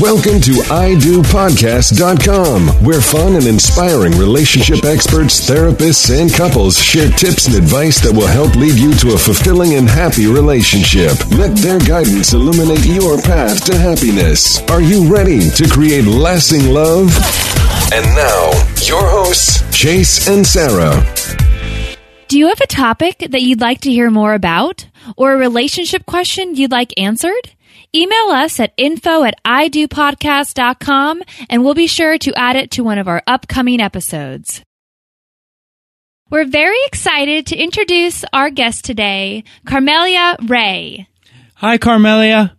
Welcome to IDoPodcast.com, where fun and inspiring relationship experts, therapists, and couples share tips and advice that will help lead you to a fulfilling and happy relationship. Let their guidance illuminate your path to happiness. Are you ready to create lasting love? And now, your hosts, Chase and Sarah. Do you have a topic that you'd like to hear more about? Or a relationship question you'd like answered? Email us at info at idopodcast.com and we'll be sure to add it to one of our upcoming episodes. We're very excited to introduce our guest today, Carmelia Ray. Hi, Carmelia.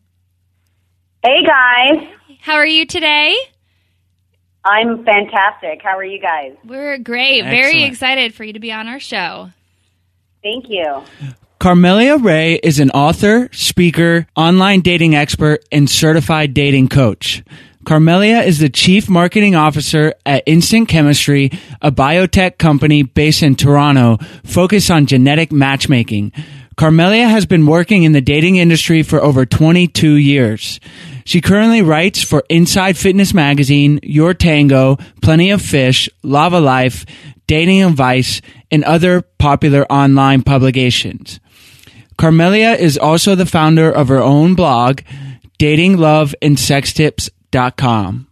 Hey guys, How are you today? I'm fantastic. How are you guys? We're great. Very excited for you to be on our show. Thank you. Carmelia Ray is an author, speaker, online dating expert, and certified dating coach. Carmelia is the chief marketing officer at Instant Chemistry, a biotech company based in Toronto focused on genetic matchmaking. Carmelia has been working in the dating industry for over 22 years. She currently writes for Inside Fitness Magazine, Your Tango, Plenty of Fish, Lava Life, Dating Advice, and other popular online publications. Carmelia is also the founder of her own blog, www.datingacademy.com.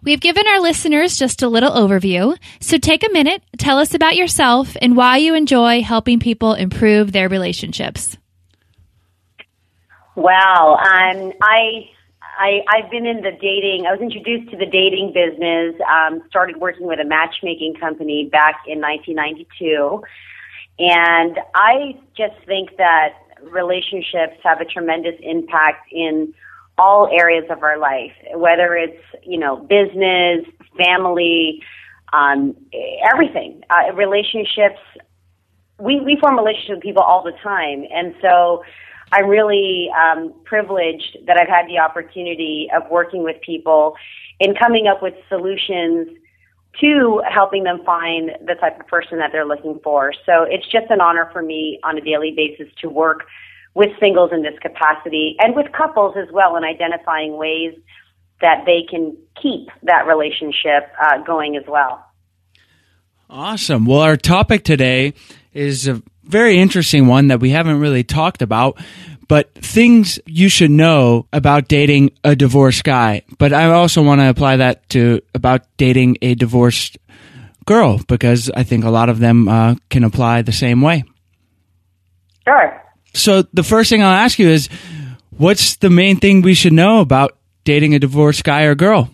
We've given our listeners just a little overview, so take a minute, tell us about yourself and why you enjoy helping people improve their relationships. Wow, um, I, I I've been in the dating. I was introduced to the dating business. Um, started working with a matchmaking company back in 1992, and I just think that relationships have a tremendous impact in all areas of our life, whether it's, you know, business, family, um, everything. Uh, relationships, we, we form relationships with people all the time. And so I'm really um, privileged that I've had the opportunity of working with people in coming up with solutions to helping them find the type of person that they're looking for. So it's just an honor for me on a daily basis to work with singles in this capacity and with couples as well in identifying ways that they can keep that relationship uh, going as well. Awesome. Well, our topic today is a very interesting one that we haven't really talked about, but things you should know about dating a divorced guy. But I also want to apply that to about dating a divorced girl because I think a lot of them uh, can apply the same way. Sure. So the first thing I'll ask you is, what's the main thing we should know about dating a divorced guy or girl?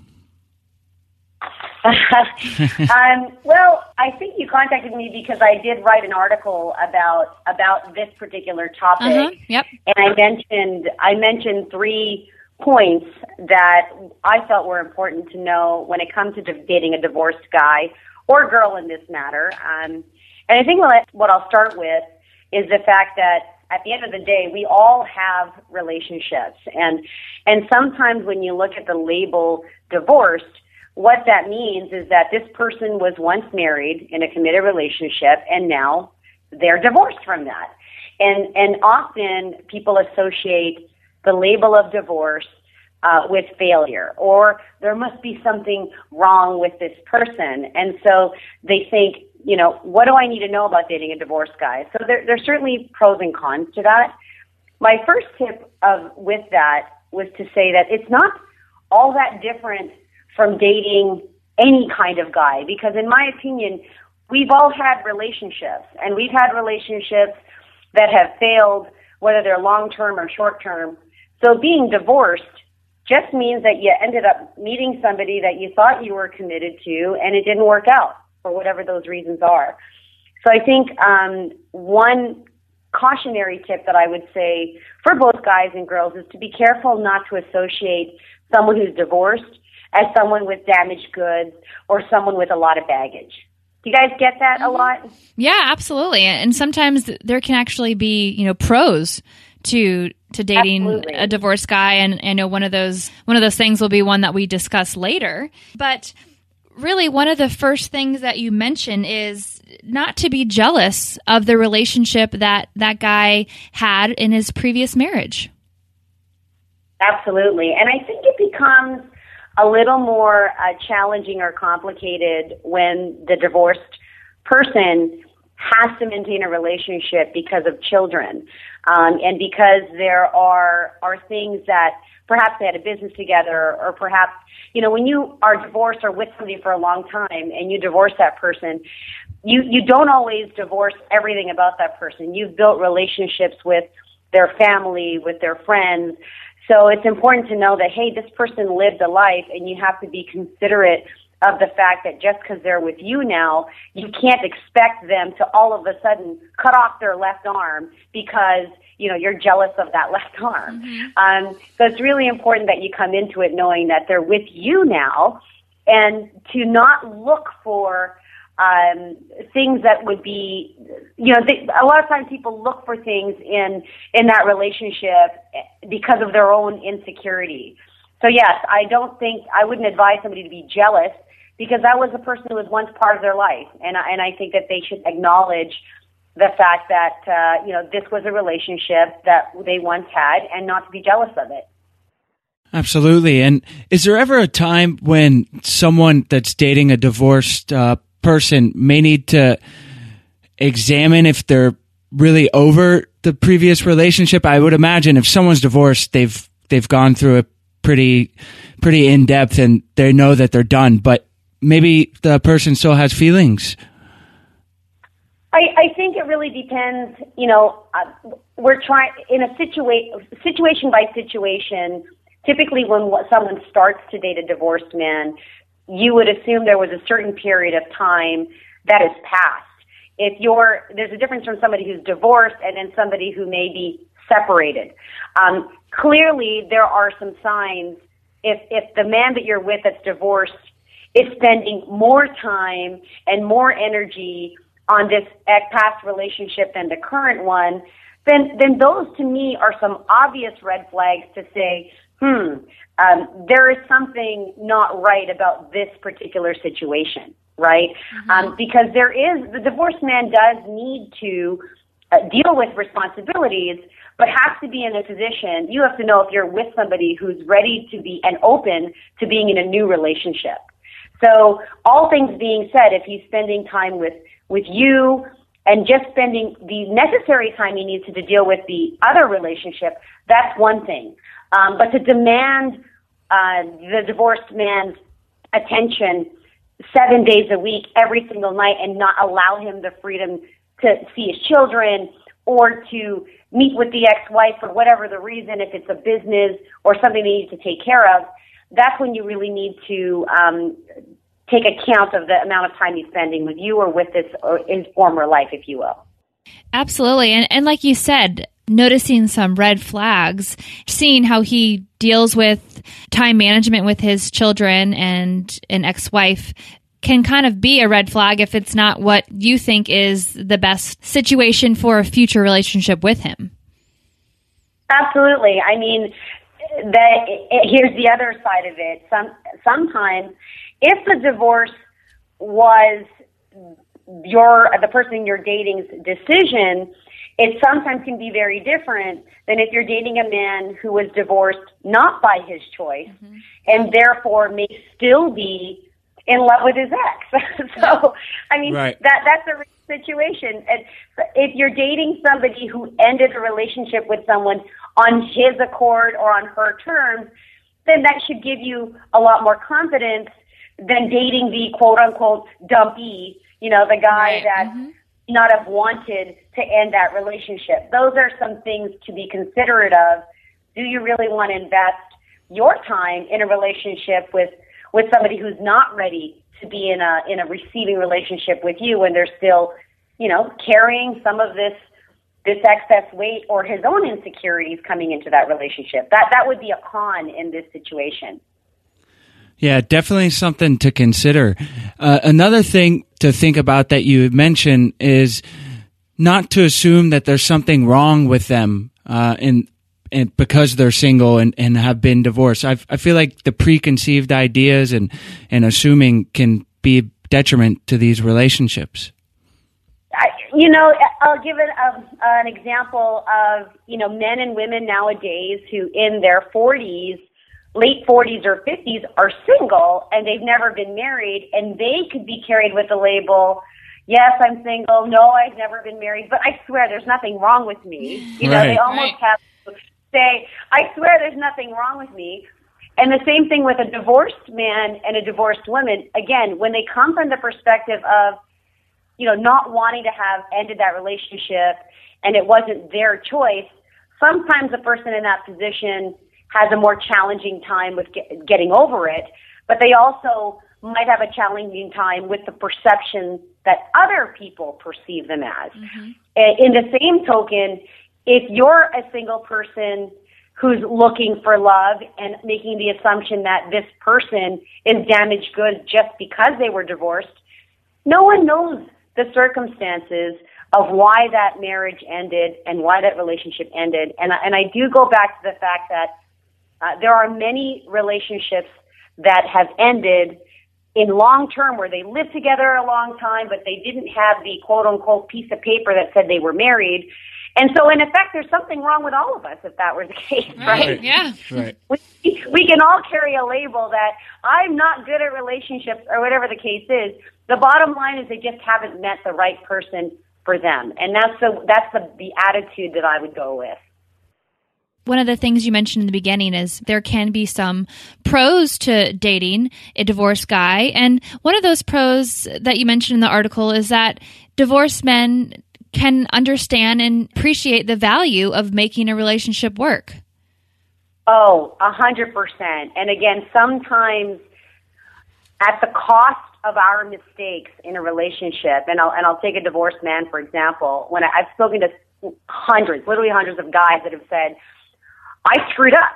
um, well, I think you contacted me because I did write an article about about this particular topic. Uh-huh. Yep. And I mentioned I mentioned three points that I felt were important to know when it comes to dating a divorced guy or girl in this matter. Um, and I think what, what I'll start with is the fact that at the end of the day, we all have relationships, and and sometimes when you look at the label divorced, what that means is that this person was once married in a committed relationship, and now they're divorced from that, and and often people associate the label of divorce uh, with failure, or there must be something wrong with this person, and so they think you know, what do I need to know about dating a divorced guy? So there, there's certainly pros and cons to that. My first tip of with that was to say that it's not all that different from dating any kind of guy because in my opinion, we've all had relationships and we've had relationships that have failed, whether they're long term or short term. So being divorced just means that you ended up meeting somebody that you thought you were committed to and it didn't work out for whatever those reasons are. So I think um, one cautionary tip that I would say for both guys and girls is to be careful not to associate someone who's divorced as someone with damaged goods or someone with a lot of baggage. Do you guys get that a lot? Yeah, absolutely. And sometimes there can actually be, you know, pros to to dating Absolutely. a divorced guy and I know one of those one of those things will be one that we discuss later. But really one of the first things that you mention is not to be jealous of the relationship that that guy had in his previous marriage. Absolutely. And I think it becomes a little more uh, challenging or complicated when the divorced person has to maintain a relationship because of children. Um, and because there are are things that perhaps they had a business together or perhaps you know when you are divorced or with somebody for a long time and you divorce that person you you don't always divorce everything about that person. You've built relationships with their family with their friends so it's important to know that hey this person lived a life and you have to be considerate of the fact that just because they're with you now, you can't expect them to all of a sudden cut off their left arm because you know you're jealous of that left arm. Mm-hmm. Um, so it's really important that you come into it knowing that they're with you now, and to not look for um, things that would be, you know, they, a lot of times people look for things in in that relationship because of their own insecurity. So yes, I don't think I wouldn't advise somebody to be jealous because that was a person who was once part of their life, and and I think that they should acknowledge the fact that uh, you know this was a relationship that they once had, and not to be jealous of it. Absolutely. And is there ever a time when someone that's dating a divorced uh, person may need to examine if they're really over the previous relationship? I would imagine if someone's divorced, they've they've gone through a pretty pretty in depth and they know that they're done, but maybe the person still has feelings. I, I think it really depends. You know, uh, we're trying in a situation situation by situation. Typically, when someone starts to date a divorced man, you would assume there was a certain period of time that has passed. If you're there's a difference from somebody who's divorced and then somebody who may be separated. Um, clearly, there are some signs. If if the man that you're with that's divorced is spending more time and more energy on this past relationship than the current one, then then those to me are some obvious red flags to say, hmm, um, there is something not right about this particular situation, right? Mm-hmm. Um, because there is the divorced man does need to uh, deal with responsibilities, but has to be in a position. You have to know if you're with somebody who's ready to be and open to being in a new relationship. So, all things being said, if he's spending time with with you and just spending the necessary time he needs to, to deal with the other relationship, that's one thing. Um, but to demand uh, the divorced man's attention seven days a week, every single night, and not allow him the freedom to see his children or to meet with the ex-wife for whatever the reason, if it's a business or something they need to take care of, that's when you really need to um, take account of the amount of time he's spending with you or with this or his former life, if you will. Absolutely. And, and like you said, noticing some red flags, seeing how he deals with time management with his children and an ex wife can kind of be a red flag if it's not what you think is the best situation for a future relationship with him. Absolutely. I mean, that here's the other side of it. Some sometimes if the divorce was your the person you're dating's decision, it sometimes can be very different than if you're dating a man who was divorced not by his choice mm-hmm. and therefore may still be in love with his ex. so, I mean, right. that that's a situation. And if you're dating somebody who ended a relationship with someone on his accord or on her terms, then that should give you a lot more confidence than dating the quote unquote dumpy, you know, the guy right. that mm-hmm. not have wanted to end that relationship. Those are some things to be considerate of. Do you really want to invest your time in a relationship with with somebody who's not ready to be in a in a receiving relationship with you when they're still, you know, carrying some of this this excess weight or his own insecurities coming into that relationship. That that would be a con in this situation. Yeah, definitely something to consider. Uh, another thing to think about that you mentioned is not to assume that there's something wrong with them uh, in, in, because they're single and, and have been divorced. I, I feel like the preconceived ideas and, and assuming can be detriment to these relationships. I, you know, I'll give it a, an example of you know men and women nowadays who in their 40s late 40s or 50s are single and they've never been married and they could be carried with the label yes i'm single no i've never been married but i swear there's nothing wrong with me you know right. they almost right. have to say i swear there's nothing wrong with me and the same thing with a divorced man and a divorced woman again when they come from the perspective of you know not wanting to have ended that relationship and it wasn't their choice sometimes a person in that position has a more challenging time with get, getting over it, but they also might have a challenging time with the perception that other people perceive them as. Mm-hmm. In the same token, if you're a single person who's looking for love and making the assumption that this person is damaged goods just because they were divorced, no one knows the circumstances of why that marriage ended and why that relationship ended. And, and I do go back to the fact that uh, there are many relationships that have ended in long term where they lived together a long time, but they didn't have the quote unquote piece of paper that said they were married. And so, in effect, there's something wrong with all of us if that were the case, right? right. Yeah. Right. We, we can all carry a label that I'm not good at relationships or whatever the case is. The bottom line is they just haven't met the right person for them, and that's the that's the the attitude that I would go with. One of the things you mentioned in the beginning is there can be some pros to dating a divorced guy. And one of those pros that you mentioned in the article is that divorced men can understand and appreciate the value of making a relationship work. Oh, a hundred percent. And again, sometimes at the cost of our mistakes in a relationship, and I'll and I'll take a divorced man for example. When I, I've spoken to hundreds, literally hundreds of guys that have said, "I screwed up,"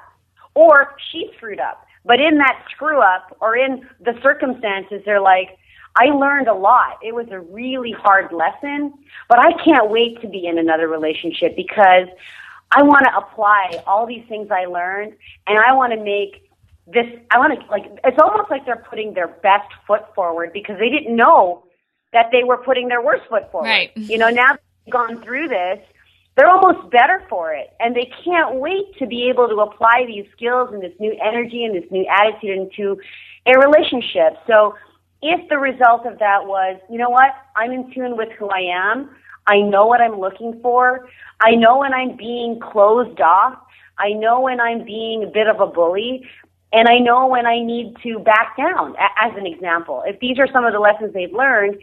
or "She screwed up," but in that screw up or in the circumstances, they're like, "I learned a lot. It was a really hard lesson, but I can't wait to be in another relationship because." I want to apply all these things I learned and I want to make this I want to like it's almost like they're putting their best foot forward because they didn't know that they were putting their worst foot forward. Right. You know, now they've gone through this, they're almost better for it and they can't wait to be able to apply these skills and this new energy and this new attitude into a relationship. So if the result of that was, you know what, I'm in tune with who I am, I know what I'm looking for, I know when I'm being closed off, I know when I'm being a bit of a bully, and I know when I need to back down, as an example. If these are some of the lessons they've learned,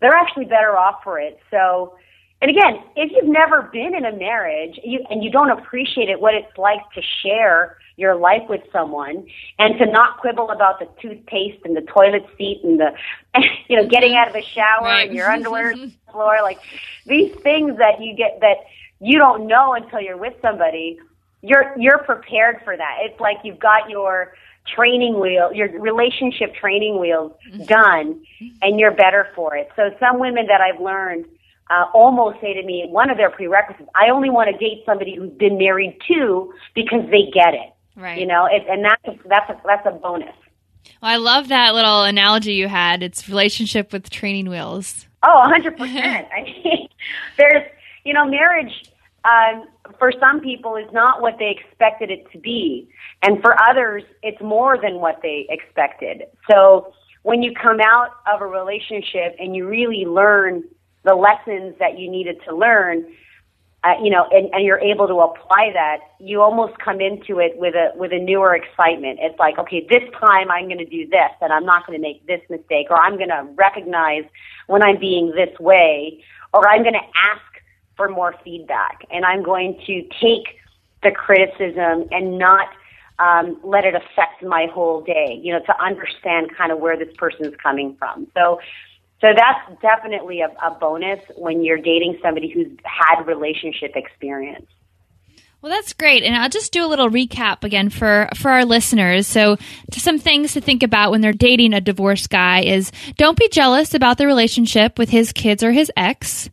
they're actually better off for it. So, and again, if you've never been in a marriage you, and you don't appreciate it, what it's like to share your life with someone and to not quibble about the toothpaste and the toilet seat and the, you know, getting out of the shower Right. and your underwear on the floor, like these things that you get that you don't know until you're with somebody you're you're prepared for that. It's like you've got your training wheel, your relationship training wheels mm-hmm. done, and you're better for it. So some women that I've learned uh, almost say to me, one of their prerequisites, I only want to date somebody who's been married too because they get it. Right. You know, it, and that's a, that's a, that's a bonus. Well, I love that little analogy you had. It's relationship with training wheels. Oh, a hundred percent. I mean, there's, you know, marriage um, for some people is not what they expected it to be, and for others, it's more than what they expected. So when you come out of a relationship and you really learn the lessons that you needed to learn, uh, you know, and, and you're able to apply that, you almost come into it with a with a newer excitement. It's like, okay, this time I'm going to do this, and I'm not going to make this mistake, or I'm going to recognize when I'm being this way, or I'm going to ask for more feedback, and I'm going to take the criticism and not um, let it affect my whole day. You know, to understand kind of where this person is coming from. So. So that's definitely a, a bonus when you're dating somebody who's had relationship experience. Well, that's great. And I'll just do a little recap again for, for our listeners. So, some things to think about when they're dating a divorced guy is don't be jealous about the relationship with his kids or his ex.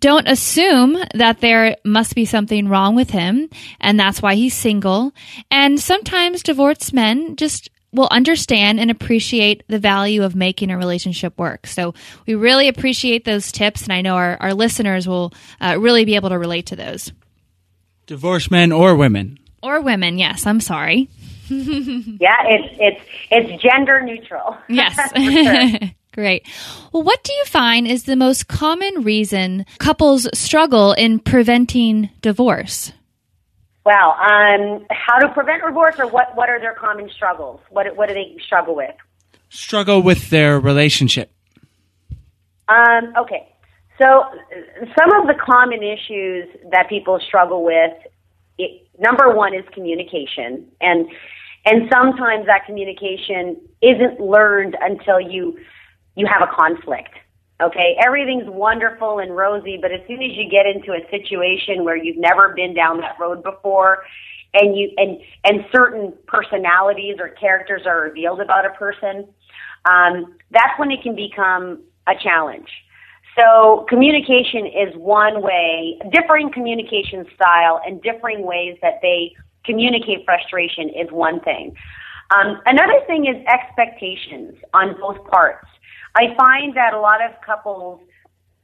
Don't assume that there must be something wrong with him and that's why he's single. And sometimes divorced men just will understand and appreciate the value of making a relationship work. So we really appreciate those tips, and I know our, our listeners will uh, really be able to relate to those. Divorced men or women. Or women, yes, I'm sorry. Yeah, it's it's it's gender neutral. Yes. Sure. Great. Well, what do you find is the most common reason couples struggle in preventing divorce? Well, um, how to prevent divorce, or what? What are their common struggles? What what do they struggle with? Struggle with their relationship. Um, okay, so some of the common issues that people struggle with, it, number one is communication, and and sometimes that communication isn't learned until you you have a conflict. Okay, everything's wonderful and rosy, but as soon as you get into a situation where you've never been down that road before, and you and and certain personalities or characters are revealed about a person, um, that's when it can become a challenge. So communication is one way, differing communication style and differing ways that they communicate frustration is one thing. Um, another thing is expectations on both parts. I find that a lot of couples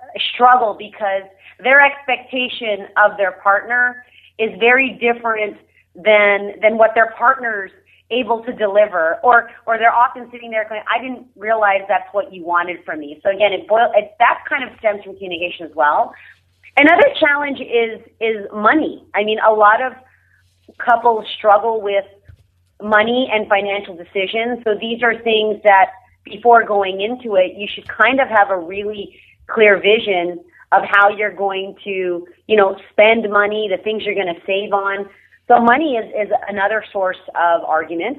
uh, struggle because their expectation of their partner is very different than than what their partner's able to deliver or or they're often sitting there going I didn't realize that's what you wanted from me. So again it boil it, that kind of stems from communication as well. Another challenge is is money. I mean a lot of couples struggle with money and financial decisions. So these are things that before going into it, you should kind of have a really clear vision of how you're going to, you know, spend money, the things you're going to save on. So money is, is another source of argument.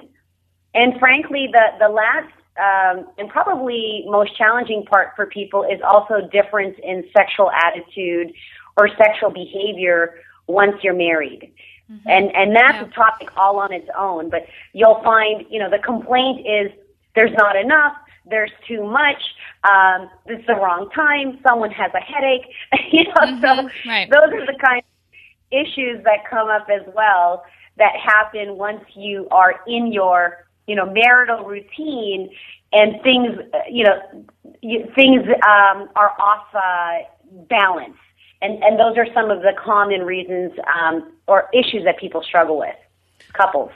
And frankly, the, the last um, and probably most challenging part for people is also difference in sexual attitude or sexual behavior once you're married. Mm-hmm. And and that's yeah. a topic all on its own. But you'll find, you know, the complaint is there's not enough, there's too much, um, this is the wrong time, someone has a headache. you know, mm-hmm. so right. those are the kind of issues that come up as well that happen once you are in your you know marital routine and things you know you, things um, are off uh, balance and and those are some of the common reasons um, or issues that people struggle with couples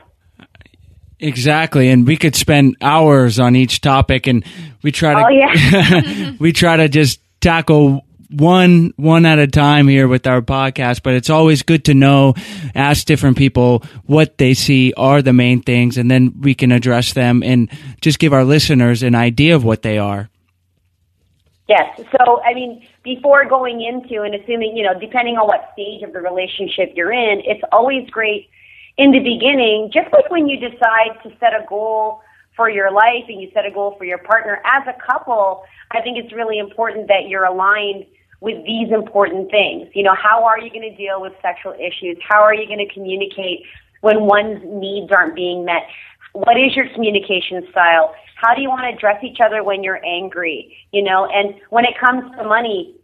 Exactly, and we could spend hours on each topic, and we try to oh, yeah. we try to just tackle one one at a time here with our podcast but it's always good to know ask different people what they see are the main things and then we can address them and just give our listeners an idea of what they are yes so i mean before going into and assuming you know depending on what stage of the relationship you're in it's always great in the beginning just like when you decide to set a goal for your life and you set a goal for your partner as a couple i think it's really important that you're aligned with these important things. You know, how are you going to deal with sexual issues? How are you going to communicate when one's needs aren't being met? What is your communication style? How do you want to address each other when you're angry? You know, and when it comes to money,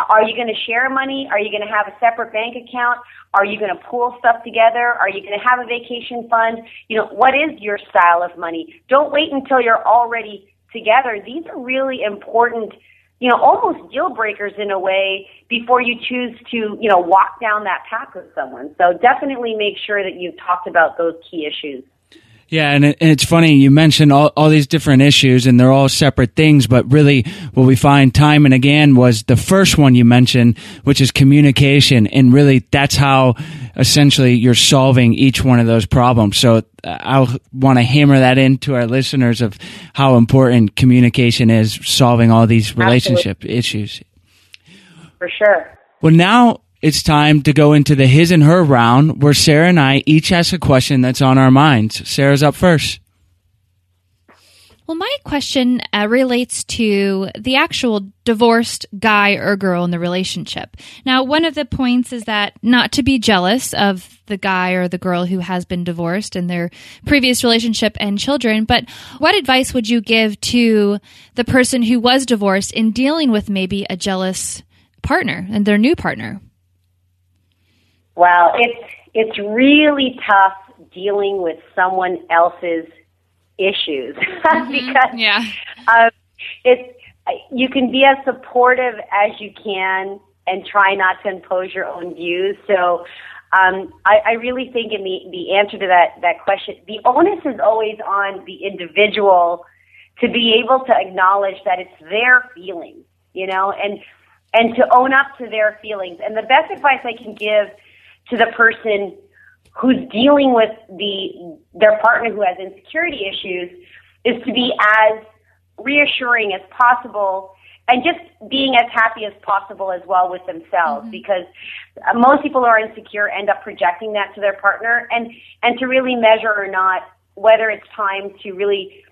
are you going to share money? Are you going to have a separate bank account? Are you going to pool stuff together? Are you going to have a vacation fund? You know, what is your style of money? Don't wait until you're already together. These are really important you know, almost deal breakers in a way before you choose to, you know, walk down that path with someone. So definitely make sure that you've talked about those key issues. Yeah, and, it, and, it's funny you mentioned all, all these different issues, and they're all separate things. But really, what we find time and again was the first one you mentioned, which is communication, and really that's how essentially you're solving each one of those problems. So uh, I want to hammer that into our listeners of how important communication is solving all these relationship Absolutely. issues. For sure. Well, now it's time to go into the his and her round where Sarah and I each ask a question that's on our minds. Sarah's up first. Well, my question uh, relates to the actual divorced guy or girl in the relationship. Now, one of the points is that not to be jealous of the guy or the girl who has been divorced and their previous relationship and children, but what advice would you give to the person who was divorced in dealing with maybe a jealous partner and their new partner? Well, it's it's really tough dealing with someone else's issues mm-hmm. because yeah. um, it's you can be as supportive as you can and try not to impose your own views. So um, I, I really think in the, the answer to that, that question, the onus is always on the individual to be able to acknowledge that it's their feelings, you know, and and to own up to their feelings. And the best advice I can give to the person who's dealing with the their partner who has insecurity issues is to be as reassuring as possible and just being as happy as possible as well with themselves mm-hmm. because most people who are insecure end up projecting that to their partner and and to really measure or not whether it's time to really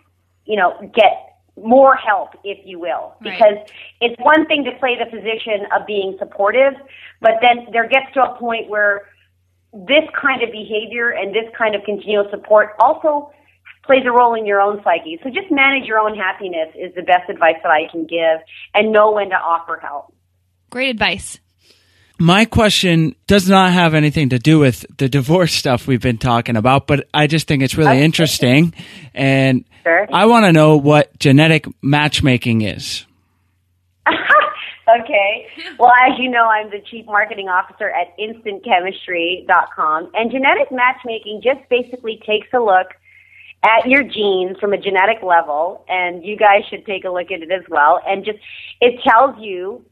you know get more help if you will because right. it's one thing to play the position of being supportive but then there gets to a point where this kind of behavior and this kind of continual support also plays a role in your own psyche. So just manage your own happiness is the best advice that I can give and know when to offer help. Great advice. My question does not have anything to do with the divorce stuff we've been talking about, but I just think it's really okay. interesting. And sure. I want to know what genetic matchmaking is. Okay. Well, as you know, I'm the chief marketing officer at instantchemistry.com. And genetic matchmaking just basically takes a look at your genes from a genetic level. And you guys should take a look at it as well. And just, it tells you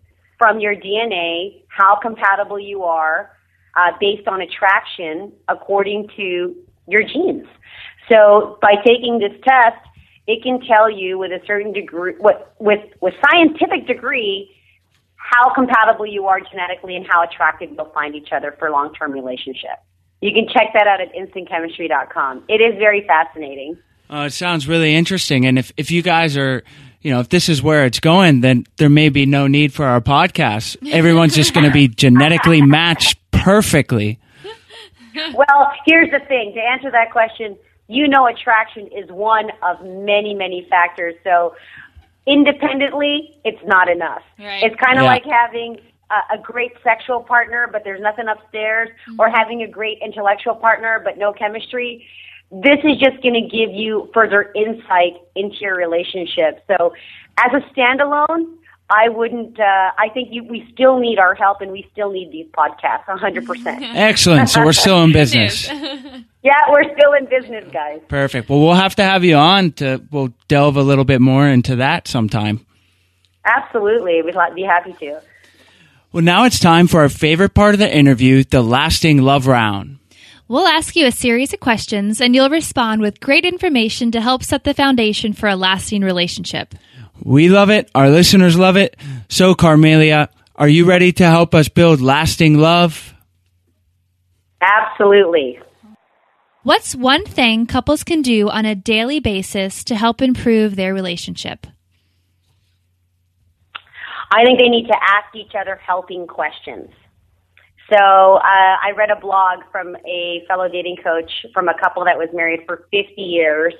from your DNA how compatible you are. uh, based on attraction according to your genes. So by taking this test, it can tell you with a certain degree, with, with, with scientific degree, how compatible you are genetically and how attractive you'll find each other for long-term relationship. You can check that out at instantchemistry.com. It is very fascinating. Uh, it sounds really interesting. And if, if you guys are, you know, if this is where it's going, then there may be no need for our podcast. Everyone's just going to be genetically matched perfectly. Well, here's the thing to answer that question, you know, attraction is one of many, many factors. So independently, it's not enough. Right. It's kind of Yeah. like having a, a great sexual partner, but there's nothing upstairs, or having a great intellectual partner, but no chemistry. This is just going to give you further insight into your relationship. So, as a standalone, I wouldn't. Uh, I think you, we still need our help, and we still need these podcasts. 100. percent Excellent. So we're still in business. Yeah, we're still in business, guys. Perfect. Well, we'll have to have you on to, we'll delve a little bit more into that sometime. Absolutely, we'd be happy to. Well, now it's time for our favorite part of the interview, the lasting love round. We'll ask you a series of questions and you'll respond with great information to help set the foundation for a lasting relationship. We love it. Our listeners love it. So, Carmelia, are you ready to help us build lasting love? Absolutely. What's one thing couples can do on a daily basis to help improve their relationship? I think they need to ask each other helping questions. So uh, I read a blog from a fellow dating coach from a couple that was married for 50 years.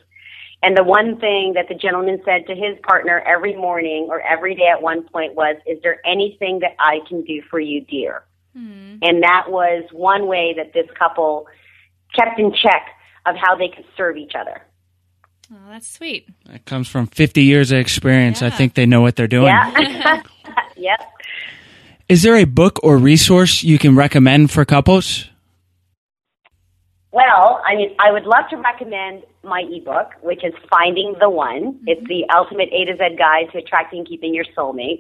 And the one thing that the gentleman said to his partner every morning or every day at one point was, Is there anything that I can do for you, dear? And that was one way that this couple kept in check of how they could serve each other. Oh, that's sweet. That comes from 50 years of experience. I think they know what they're doing. Yeah. yep. Is there a book or resource you can recommend for couples? Well, I mean, I would love to recommend my ebook, which is Finding the One. Mm-hmm. It's the ultimate A to Z guide to attracting and keeping your soulmate.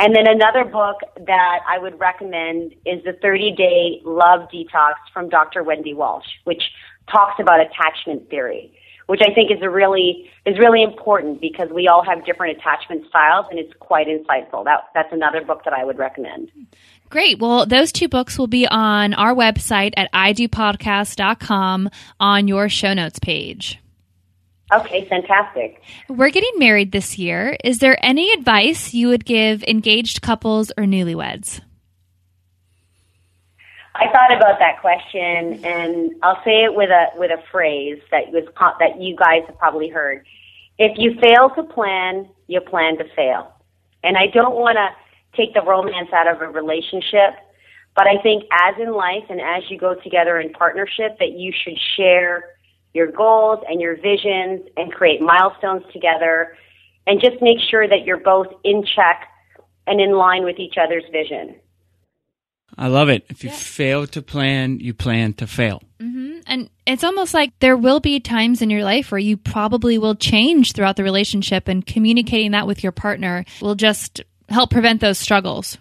And then another book that I would recommend is the 30 Day Love Detox from Dr. Wendy Walsh, which talks about attachment theory, which I think is a really is really important because we all have different attachment styles, and it's quite insightful. That that's another book that I would recommend. Great. Well, those two books will be on our website at idopodcast.com on your show notes page. Okay, fantastic. We're getting married this year. Is there any advice you would give engaged couples or newlyweds? I thought about that question, and I'll say it with a with a phrase that was that you guys have probably heard. If you fail to plan, you plan to fail. And I don't want to take the romance out of a relationship, but I think as in life and as you go together in partnership, that you should share your goals and your visions and create milestones together, and just make sure that you're both in check and in line with each other's vision. I love it. If you fail to plan, you plan to fail. Mm-hmm. And it's almost like there will be times in your life where you probably will change throughout the relationship, and communicating that with your partner will just help prevent those struggles.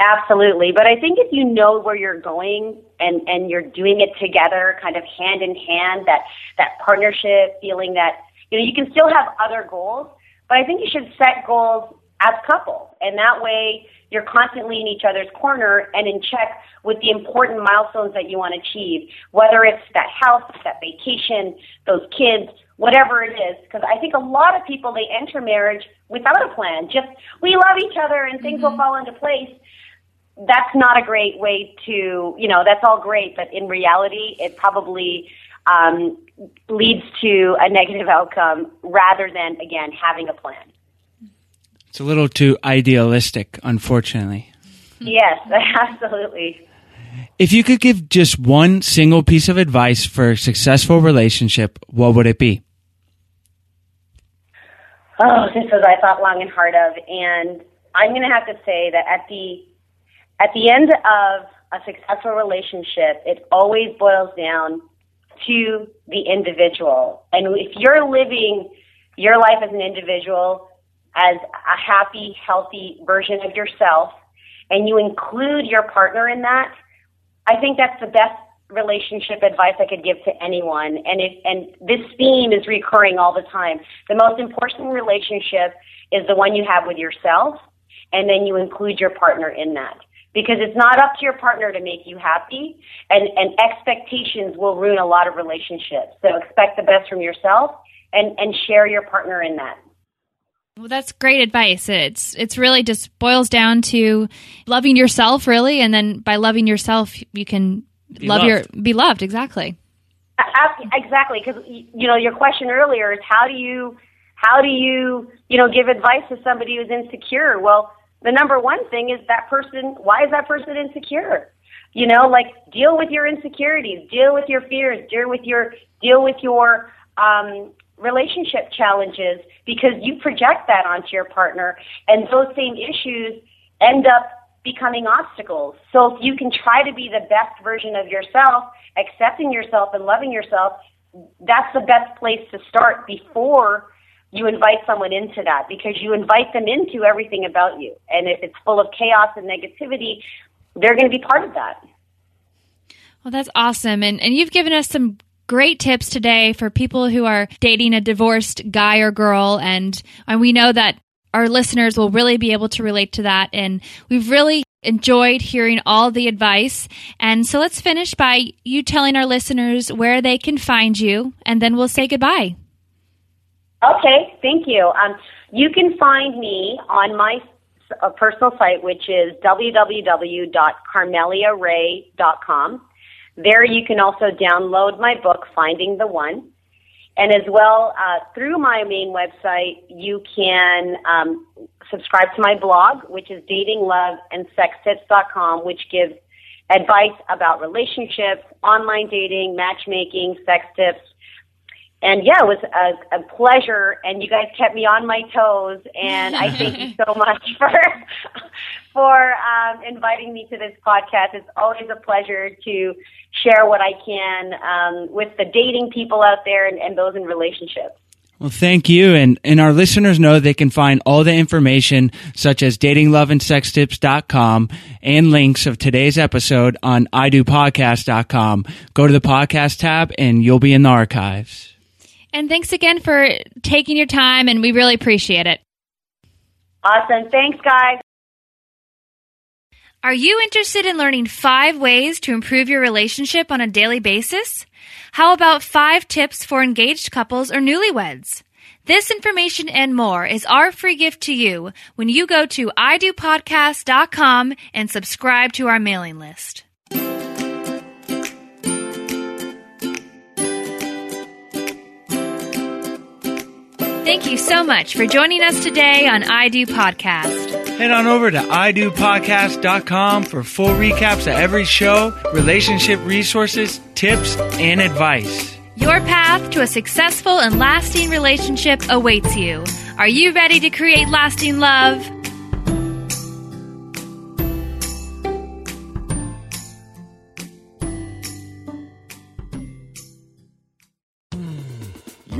Absolutely. But I think if you know where you're going and, and you're doing it together, kind of hand in hand, that, that partnership, feeling that, you know, you can still have other goals, but I think you should set goals as couple. And that way you're constantly in each other's corner and in check with the important milestones that you want to achieve, whether it's that house, that vacation, those kids, whatever it is. Because I think a lot of people, they enter marriage without a plan. Just, we love each other and things will fall into place that's not a great way to, you know, that's all great, but in reality, it probably um, leads to a negative outcome rather than, again, having a plan. It's a little too idealistic, unfortunately. Yes, absolutely. If you could give just one single piece of advice for a successful relationship, what would it be? Oh, this was I thought long and hard of, and I'm going to have to say that at the at the end of a successful relationship, it always boils down to the individual. And if you're living your life as an individual, as a happy, healthy version of yourself, and you include your partner in that, I think that's the best relationship advice I could give to anyone. And it, and this theme is recurring all the time. The most important relationship is the one you have with yourself, and then you include your partner in that. Because it's not up to your partner to make you happy, and, and expectations will ruin a lot of relationships. So expect the best from yourself and, and share your partner in that. Well, that's great advice. It's it's really just boils down to loving yourself, really, and then by loving yourself, you can Be love loved. your be loved. Exactly. Exactly, because you know your question earlier is how do you how do you you know give advice to somebody who's insecure? Well, the number one thing is that person. Why is that person insecure? You know, like deal with your insecurities, deal with your fears, deal with your deal with your um, relationship challenges because you project that onto your partner, and those same issues end up becoming obstacles. So if you can try to be the best version of yourself, accepting yourself and loving yourself, that's the best place to start before you invite someone into that because you invite them into everything about you. And if it's full of chaos and negativity, they're going to be part of that. Well, that's awesome. And and you've given us some great tips today for people who are dating a divorced guy or girl and and we know that our listeners will really be able to relate to that and we've really enjoyed hearing all the advice. And so let's finish by you telling our listeners where they can find you and then we'll say goodbye. Okay, thank you. Um, you can find me on my uh, personal site, which is www.carmeliaray.com. There you can also download my book, Finding the One. And as well, uh, through my main website, you can um, subscribe to my blog, which is datingloveandsextips.com, which gives advice about relationships, online dating, matchmaking, sex tips, and yeah, it was a, a pleasure, and you guys kept me on my toes, and I thank you so much for for um, inviting me to this podcast. It's always a pleasure to share what I can um, with the dating people out there and, and those in relationships. Well, thank you. And, and our listeners know they can find all the information, such as datingloveandsextips.com and links of today's episode on idopodcast.com. Go to the podcast tab and you'll be in the archives. And thanks again for taking your time and we really appreciate it. Awesome. Thanks, guys. Are you interested in learning five ways to improve your relationship on a daily basis? How about five tips for engaged couples or newlyweds? This information and more is our free gift to you when you go to idopodcast.com and subscribe to our mailing list. Thank you so much for joining us today on I Do Podcast. Head on over to idopodcast.com for full recaps of every show, relationship resources, tips, and advice. Your path to a successful and lasting relationship awaits you. Are you ready to create lasting love?